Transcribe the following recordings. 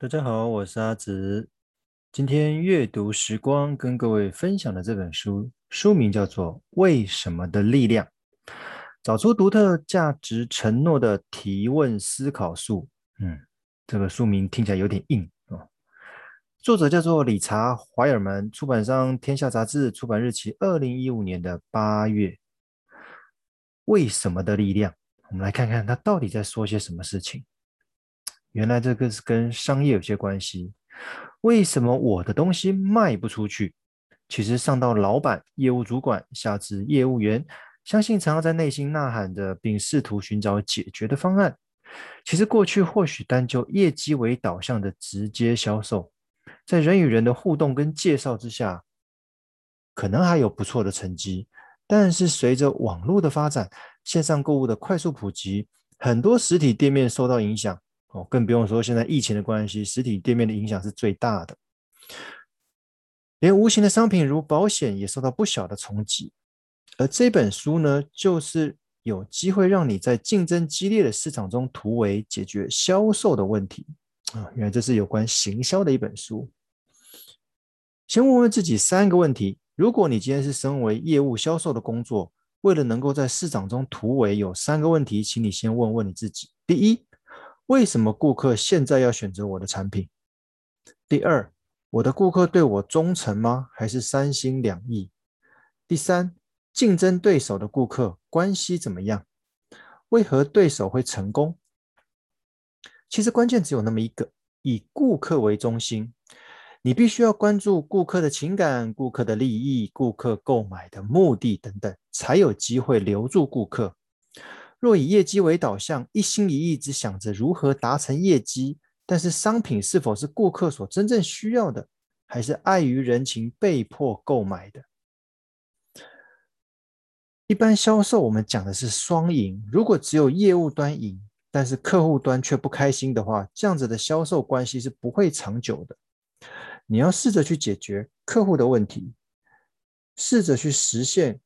大家好，我是阿直。今天阅读时光跟各位分享的这本书，书名叫做《为什么的力量》，找出独特价值承诺的提问思考术。嗯，这个书名听起来有点硬哦。作者叫做理查·怀尔曼，出版商天下杂志，出版日期二零一五年的八月。为什么的力量？我们来看看他到底在说些什么事情。原来这个是跟商业有些关系。为什么我的东西卖不出去？其实上到老板、业务主管，下至业务员，相信常常在内心呐喊着，并试图寻找解决的方案。其实过去或许单就业绩为导向的直接销售，在人与人的互动跟介绍之下，可能还有不错的成绩。但是随着网络的发展，线上购物的快速普及，很多实体店面受到影响。哦，更不用说现在疫情的关系，实体店面的影响是最大的。连无形的商品如保险也受到不小的冲击。而这本书呢，就是有机会让你在竞争激烈的市场中突围，解决销售的问题啊！原来这是有关行销的一本书。先问问自己三个问题：如果你今天是身为业务销售的工作，为了能够在市场中突围，有三个问题，请你先问问你自己。第一，为什么顾客现在要选择我的产品？第二，我的顾客对我忠诚吗？还是三心两意？第三，竞争对手的顾客关系怎么样？为何对手会成功？其实关键只有那么一个：以顾客为中心。你必须要关注顾客的情感、顾客的利益、顾客购买的目的等等，才有机会留住顾客。若以业绩为导向，一心一意只想着如何达成业绩，但是商品是否是顾客所真正需要的，还是碍于人情被迫购买的？一般销售我们讲的是双赢，如果只有业务端赢，但是客户端却不开心的话，这样子的销售关系是不会长久的。你要试着去解决客户的问题，试着去实现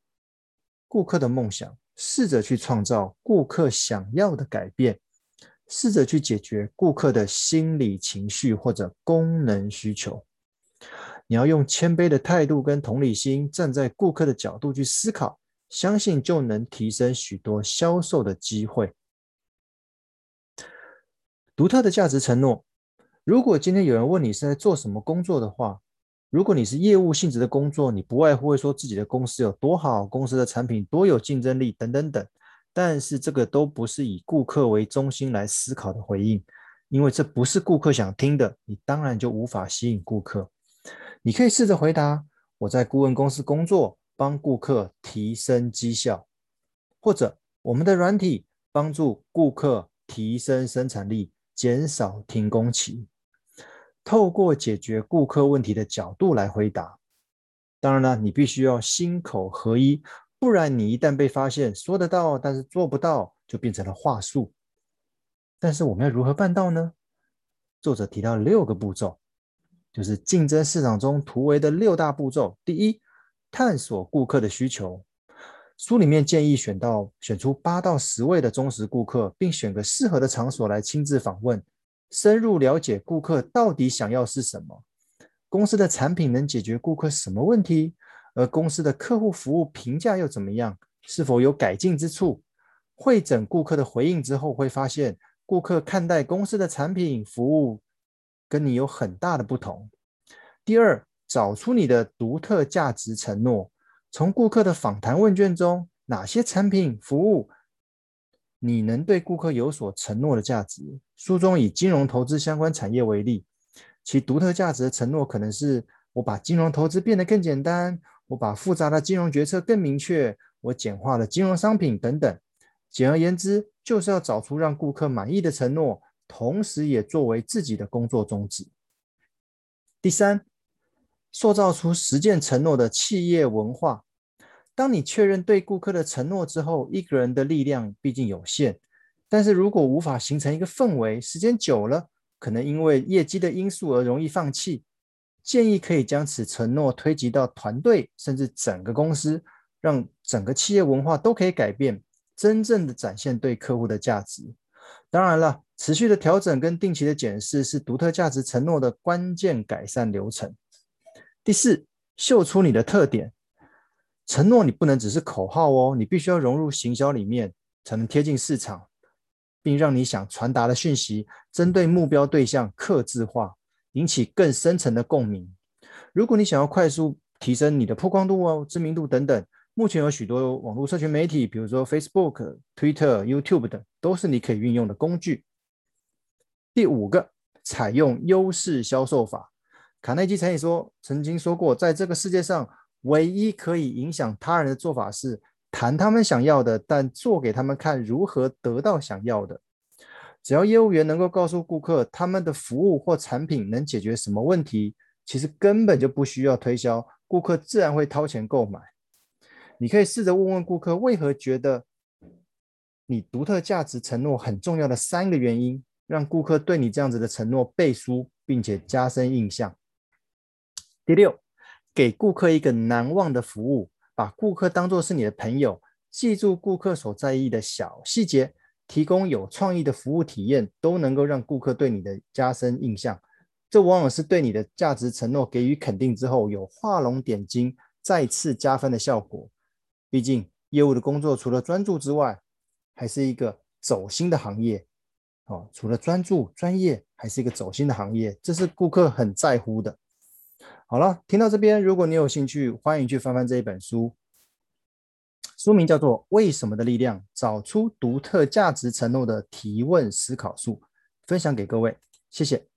顾客的梦想。试着去创造顾客想要的改变，试着去解决顾客的心理情绪或者功能需求。你要用谦卑的态度跟同理心，站在顾客的角度去思考，相信就能提升许多销售的机会。独特的价值承诺。如果今天有人问你是在做什么工作的话，如果你是业务性质的工作，你不外乎会说自己的公司有多好，公司的产品多有竞争力等等等。但是这个都不是以顾客为中心来思考的回应，因为这不是顾客想听的，你当然就无法吸引顾客。你可以试着回答：我在顾问公司工作，帮顾客提升绩效，或者我们的软体帮助顾客提升生产力，减少停工期。透过解决顾客问题的角度来回答，当然了，你必须要心口合一，不然你一旦被发现说得到，但是做不到，就变成了话术。但是我们要如何办到呢？作者提到六个步骤，就是竞争市场中突围的六大步骤。第一，探索顾客的需求。书里面建议选到选出八到十位的忠实顾客，并选个适合的场所来亲自访问。深入了解顾客到底想要是什么，公司的产品能解决顾客什么问题，而公司的客户服务评价又怎么样，是否有改进之处？会诊顾客的回应之后，会发现顾客看待公司的产品服务跟你有很大的不同。第二，找出你的独特价值承诺，从顾客的访谈问卷中，哪些产品服务？你能对顾客有所承诺的价值。书中以金融投资相关产业为例，其独特价值的承诺可能是：我把金融投资变得更简单，我把复杂的金融决策更明确，我简化了金融商品等等。简而言之，就是要找出让顾客满意的承诺，同时也作为自己的工作宗旨。第三，塑造出实践承诺的企业文化。当你确认对顾客的承诺之后，一个人的力量毕竟有限，但是如果无法形成一个氛围，时间久了，可能因为业绩的因素而容易放弃。建议可以将此承诺推及到团队，甚至整个公司，让整个企业文化都可以改变，真正的展现对客户的价值。当然了，持续的调整跟定期的检视是独特价值承诺的关键改善流程。第四，秀出你的特点。承诺你不能只是口号哦，你必须要融入行销里面，才能贴近市场，并让你想传达的讯息针对目标对象刻字化，引起更深层的共鸣。如果你想要快速提升你的曝光度哦、知名度等等，目前有许多网络社群媒体，比如说 Facebook、Twitter、YouTube 等，都是你可以运用的工具。第五个，采用优势销售法。卡内基曾经说，曾经说过，在这个世界上，唯一可以影响他人的做法是谈他们想要的，但做给他们看如何得到想要的。只要业务员能够告诉顾客他们的服务或产品能解决什么问题，其实根本就不需要推销，顾客自然会掏钱购买。你可以试着问问顾客为何觉得你独特价值承诺很重要的三个原因，让顾客对你这样子的承诺背书，并且加深印象。第六。给顾客一个难忘的服务，把顾客当作是你的朋友，记住顾客所在意的小细节，提供有创意的服务体验，都能够让顾客对你的加深印象。这往往是对你的价值承诺给予肯定之后，有画龙点睛、再次加分的效果。毕竟，业务的工作除了专注之外，还是一个走心的行业。哦，除了专注、专业，还是一个走心的行业，这是顾客很在乎的。好了，听到这边，如果你有兴趣，欢迎去翻翻这一本书，书名叫做《为什么的力量：找出独特价值承诺的提问思考术》，分享给各位，谢谢。